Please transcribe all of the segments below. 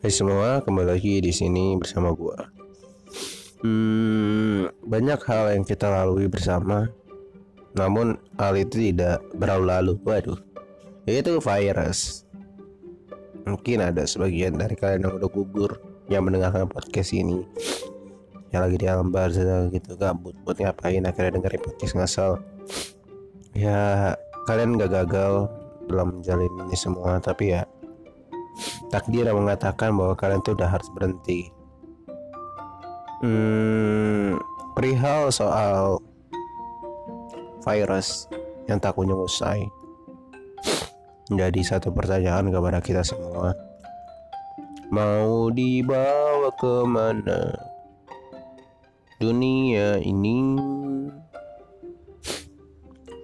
Hai semua, kembali lagi di sini bersama gua. Hmm, banyak hal yang kita lalui bersama, namun hal itu tidak berlalu-lalu. Waduh, itu virus. Mungkin ada sebagian dari kalian yang udah gugur yang mendengarkan podcast ini yang lagi di alam barzah gitu gabut buat ngapain akhirnya dengerin podcast ngasal ya kalian gak gagal dalam menjalin ini semua tapi ya takdir yang mengatakan bahwa kalian tuh udah harus berhenti. Hmm, perihal soal virus yang tak kunjung usai. Menjadi satu pertanyaan kepada kita semua. Mau dibawa ke mana? Dunia ini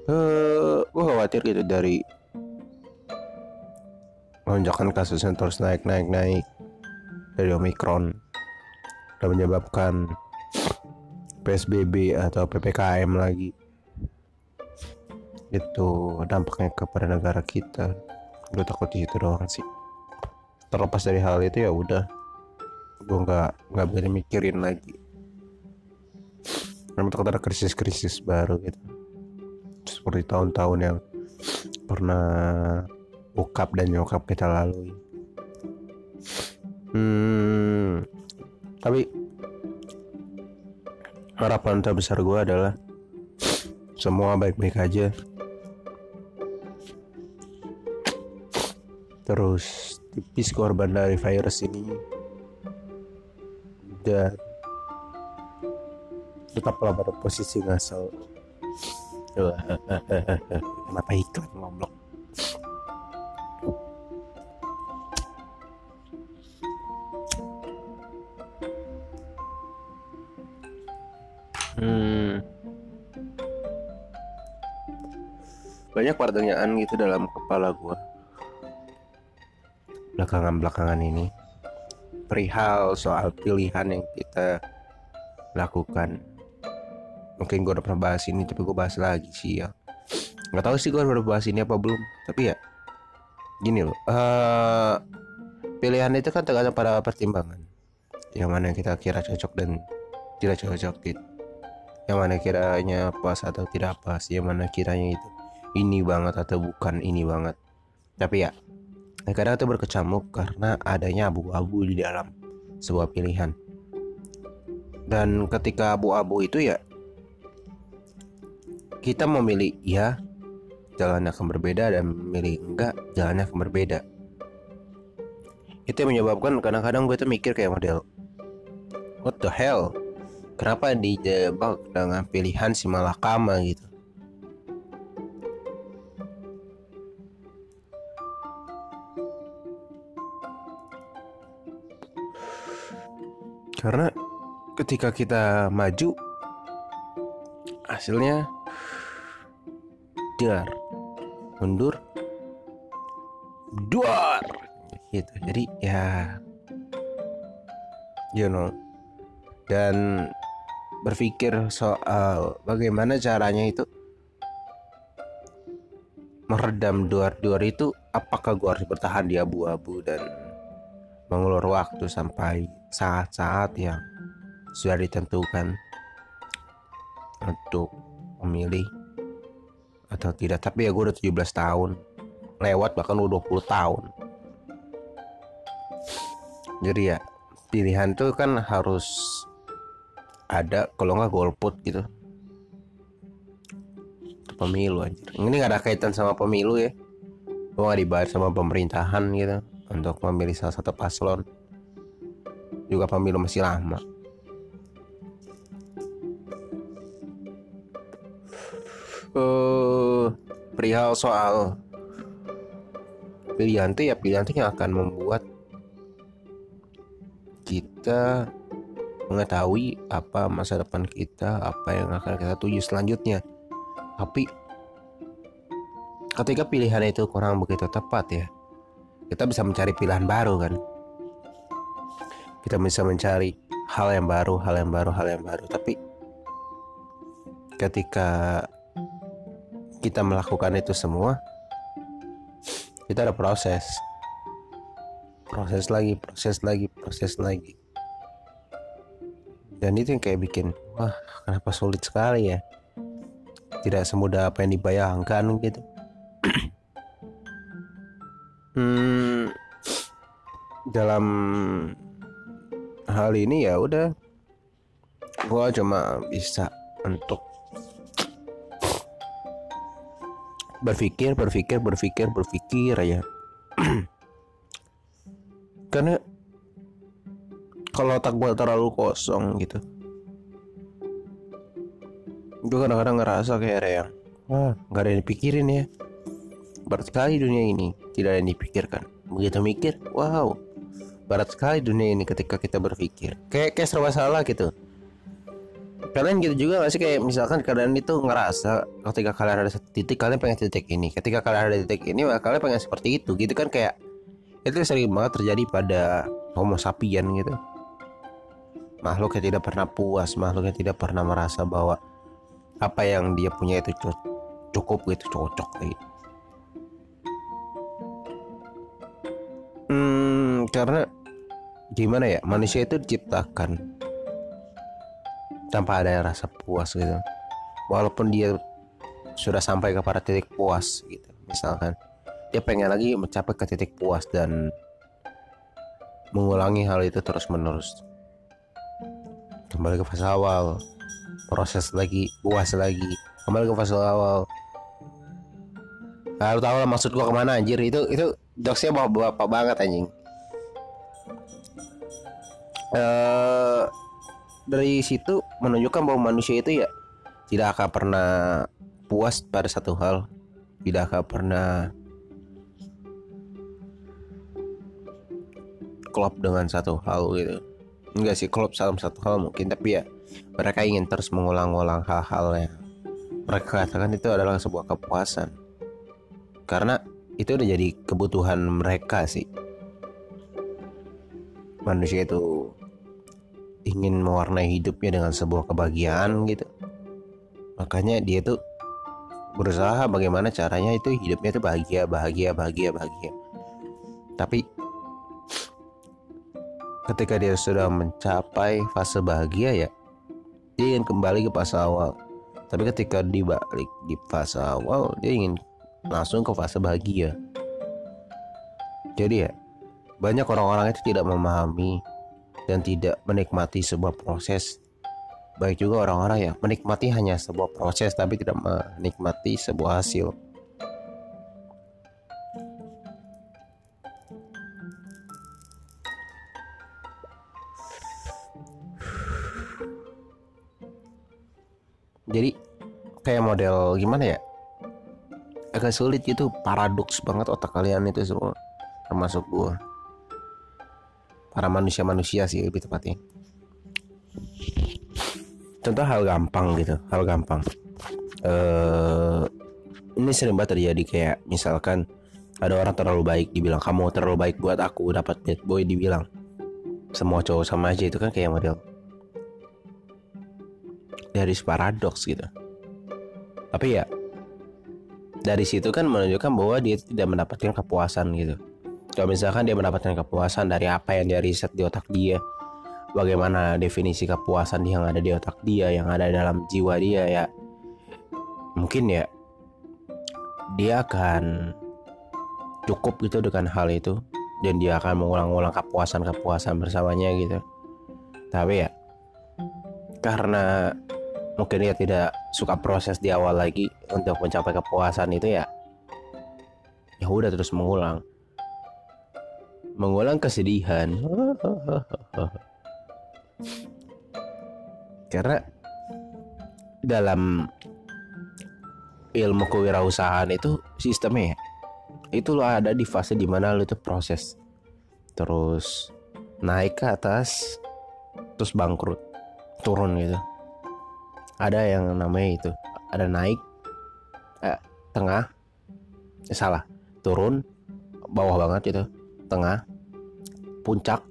uh, gue khawatir gitu dari lonjakan kasus yang terus naik naik naik. Dari omikron dan menyebabkan psbb atau ppkm lagi. Itu dampaknya kepada negara kita. Gue takut di situ doang sih. Terlepas dari hal itu ya udah. Gue nggak nggak berani mikirin lagi. Memang takut ada krisis-krisis baru gitu. Seperti tahun-tahun yang pernah bokap dan nyokap kita lalui. Hmm, tapi harapan terbesar gue adalah semua baik-baik aja. Terus tipis korban dari virus ini. Dan tetaplah pada posisi ngasal. Kenapa iklan ngoblok Banyak pertanyaan gitu dalam kepala gue Belakangan-belakangan ini Perihal soal pilihan yang kita lakukan. Mungkin gue udah pernah bahas ini tapi gue bahas lagi sih ya. Gak tahu sih gue udah bahas ini apa belum Tapi ya Gini loh uh, Pilihan itu kan tergantung pada pertimbangan. Yang mana kita kira cocok dan tidak cocok gitu. Yang mana kiranya pas atau tidak pas yang mana kiranya itu ini banget atau bukan ini banget. Tapi ya kadang itu berkecamuk karena adanya abu-abu di dalam sebuah pilihan. Dan ketika abu-abu itu ya kita memilih ya jalannya akan berbeda dan memilih enggak jalannya akan berbeda. Itu yang menyebabkan kadang-kadang gue tuh mikir kayak model what the hell? Kenapa dijebak dengan pilihan si malakama gitu karena ketika kita maju hasilnya dar mundur duar. Gitu. Jadi ya you know. Dan berpikir soal bagaimana caranya itu meredam duar-duar itu apakah gue harus bertahan di abu-abu dan mengulur waktu sampai saat-saat yang sudah ditentukan untuk memilih atau tidak. Tapi ya gue udah 17 tahun. Lewat bahkan udah 20 tahun. Jadi ya pilihan tuh kan harus ada kalau nggak golput gitu. Pemilu anjir. Ini nggak ada kaitan sama pemilu ya. Gue nggak dibayar sama pemerintahan gitu untuk memilih salah satu paslon juga pemilu masih lama uh, perihal soal pilihan tuh ya pilihan tuh yang akan membuat kita mengetahui apa masa depan kita, apa yang akan kita tuju selanjutnya. Tapi ketika pilihan itu kurang begitu tepat ya, kita bisa mencari pilihan baru kan. Kita bisa mencari hal yang baru, hal yang baru, hal yang baru. Tapi ketika kita melakukan itu semua, kita ada proses. proses lagi proses lagi proses lagi dan itu yang kayak bikin wah kenapa sulit sekali ya tidak semudah apa yang dibayangkan gitu hmm, dalam hal ini ya udah. Gua cuma bisa untuk berpikir berpikir berpikir berpikir aja karena kalau otak gue terlalu kosong gitu gue kadang-kadang ngerasa kayak yang wah nggak ada yang dipikirin ya berat sekali dunia ini. Tidak ada yang dipikirkan. Begitu mikir wow. Berat sekali dunia ini ketika kita berpikir. Kayak kayak serba salah gitu. Kalian gitu juga gak sih? Kayak misalkan kalian itu ngerasa ketika kalian ada satu titik kalian pengen titik ini. Ketika kalian ada titik ini kalian pengen seperti itu. Gitu kan kayak itu sering banget terjadi pada homo sapien gitu. Makhluk yang tidak pernah puas makhluk yang tidak pernah merasa bahwa apa yang dia punya itu cukup gitu cocok gitu karena gimana ya manusia itu diciptakan tanpa ada rasa puas gitu. Walaupun dia sudah sampai kepada titik puas gitu misalkan. Dia pengen lagi mencapai ke titik puas dan mengulangi hal itu terus menerus kembali ke fase awal proses lagi puas lagi kembali ke fase awal. Kalau tahu lah maksud gua ke mana anjir. Itu itu jokesnya bapak, bapak banget anjing. Uh, dari situ menunjukkan bahwa manusia itu ya tidak akan pernah puas pada satu hal, tidak akan pernah klop dengan satu hal gitu. Enggak sih klop dalam satu hal mungkin, tapi ya mereka ingin terus mengulang-ulang hal-hal yang mereka katakan itu adalah sebuah kepuasan. Karena itu udah jadi kebutuhan mereka sih. Manusia itu ingin mewarnai hidupnya dengan sebuah kebahagiaan gitu. Makanya dia tuh berusaha bagaimana caranya itu hidupnya tuh bahagia bahagia bahagia bahagia. Tapi ketika dia sudah mencapai fase bahagia ya dia ingin kembali ke fase awal. Tapi ketika dibalik di fase awal dia ingin langsung ke fase bahagia. Jadi ya banyak orang-orang itu tidak memahami dan tidak menikmati sebuah proses. Baik juga orang-orang yang menikmati hanya sebuah proses tapi tidak menikmati sebuah hasil. Jadi kayak model gimana ya? Agak sulit gitu, paradoks banget otak kalian itu semua, termasuk gua para manusia-manusia sih lebih tepatnya. Contoh hal gampang gitu hal gampang. Uh, ini sering banget terjadi kayak misalkan ada orang terlalu baik dibilang kamu terlalu baik buat aku dapat bad boy dibilang. Semua cowok sama aja itu kan kayak model. Dari paradoks gitu. Tapi ya dari situ kan menunjukkan bahwa dia tidak mendapatkan kepuasan gitu kalau misalkan dia mendapatkan kepuasan dari apa yang dia riset di otak dia bagaimana definisi kepuasan yang ada di otak dia yang ada dalam jiwa dia ya mungkin ya dia akan cukup gitu dengan hal itu dan dia akan mengulang-ulang kepuasan-kepuasan bersamanya gitu. Tapi ya karena mungkin dia tidak suka proses di awal lagi untuk mencapai kepuasan itu ya ya udah terus mengulang mengulang kesedihan. Karena dalam ilmu kewirausahaan itu sistemnya ya, itu lo ada di fase di mana lo itu proses terus naik ke atas terus bangkrut turun gitu ada yang namanya itu ada naik eh, tengah eh, salah turun bawah banget gitu tengah, puncak,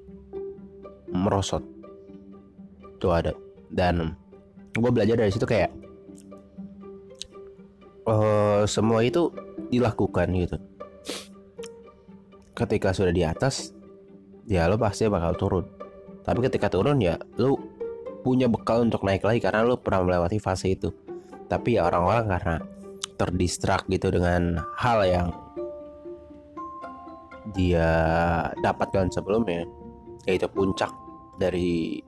merosot. Tuh ada. Dan gue belajar dari situ kayak uh, semua itu dilakukan gitu. Ketika sudah di atas, ya lo pasti bakal turun tapi ketika turun ya lo punya bekal untuk naik lagi karena lo pernah melewati fase itu tapi ya orang-orang karena terdistrak gitu dengan hal yang dia dapatkan sebelumnya yaitu puncak dari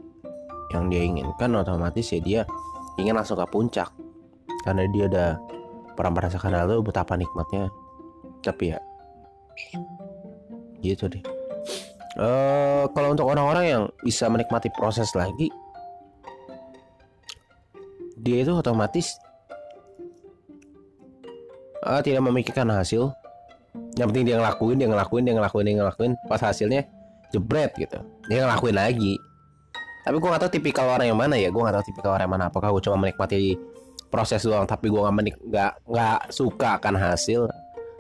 yang dia inginkan otomatis ya dia ingin langsung ke puncak. Karena dia udah pernah merasakan itu betapa nikmatnya. Tapi ya gitu deh. Uh, kalau untuk orang-orang yang bisa menikmati proses lagi dia itu otomatis uh, tidak memikirkan hasil yang penting dia ngelakuin dia ngelakuin dia ngelakuin dia ngelakuin. Pas hasilnya jebret gitu. Dia ngelakuin lagi. Tapi gue gak tahu tipikal orang yang mana ya. Gue gak tahu tipikal orang yang mana. Apakah gue cuma menikmati proses doang tapi gue nggak menik nggak nggak suka akan hasil?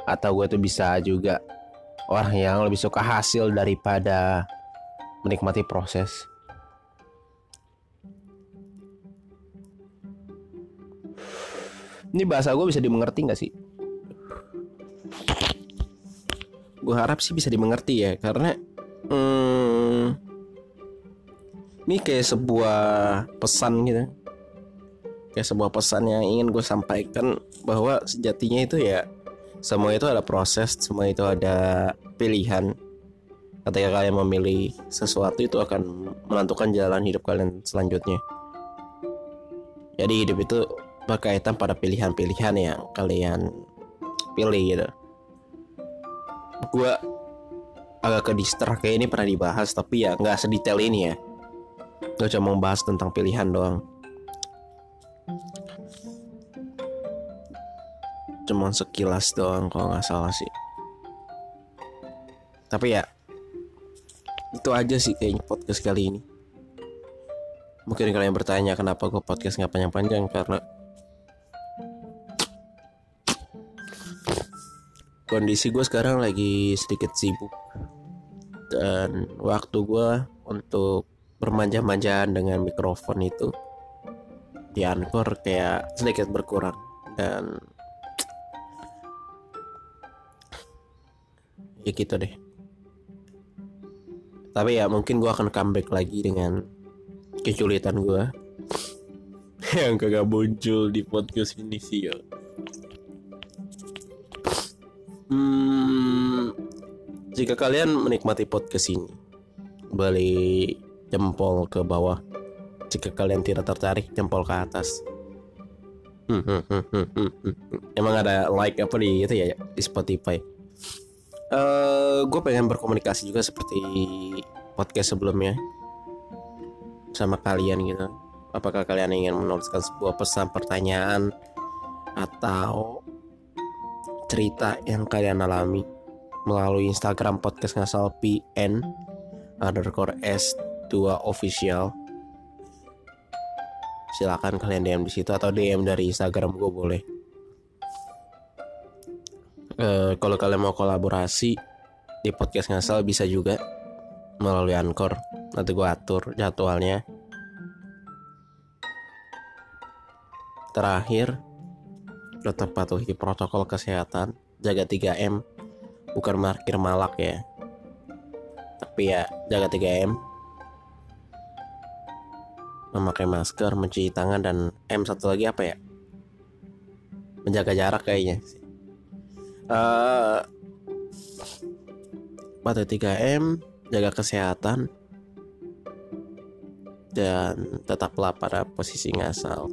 Atau gue tuh bisa juga orang yang lebih suka hasil daripada menikmati proses? Ini bahasa gue bisa dimengerti nggak sih gue harap sih bisa dimengerti ya karena hmm, ini kayak sebuah pesan gitu. Kayak sebuah pesan yang ingin gue sampaikan bahwa sejatinya itu ya semua itu ada proses semua itu ada pilihan. Ketika kalian memilih sesuatu itu akan menentukan jalan hidup kalian selanjutnya. Jadi hidup itu berkaitan pada pilihan-pilihan yang kalian pilih gitu gue agak ke distrak kayak ini pernah dibahas tapi ya nggak sedetail ini ya. Gue cuma membahas tentang pilihan doang. Cuma sekilas doang kalau nggak salah sih. Tapi ya itu aja sih kayaknya podcast kali ini. Mungkin kalian bertanya kenapa gue podcast nggak panjang-panjang karena kondisi gue sekarang lagi sedikit sibuk. Dan waktu gue untuk bermanja-manjaan dengan mikrofon itu di Anchor kayak sedikit berkurang. Dan ya gitu deh. Tapi ya mungkin gue akan comeback lagi dengan kesulitan gue yang kagak muncul di podcast ini sih ya Hmm, jika kalian menikmati podcast ini, balik jempol ke bawah. Jika kalian tidak tertarik, jempol ke atas. Hmm, hmm, hmm, Emang ada like apa di itu ya di Spotify. Uh, gue pengen berkomunikasi juga seperti podcast sebelumnya sama kalian gitu. Apakah kalian ingin menuliskan sebuah pesan pertanyaan atau cerita yang kalian alami melalui Instagram podcast ngasal PN underscore S2 official. Silakan kalian DM di situ atau DM dari Instagram gue boleh. Uh, kalau kalian mau kolaborasi di podcast ngasal bisa juga melalui Anchor. Nanti gue atur jadwalnya. Terakhir tetap patuhi protokol kesehatan, jaga 3M, bukan markir malak ya. Tapi ya jaga 3M. Memakai masker, mencuci tangan dan M satu lagi apa ya? Menjaga jarak kayaknya. Uh, patuhi 3M, jaga kesehatan dan tetaplah pada posisi ngasal.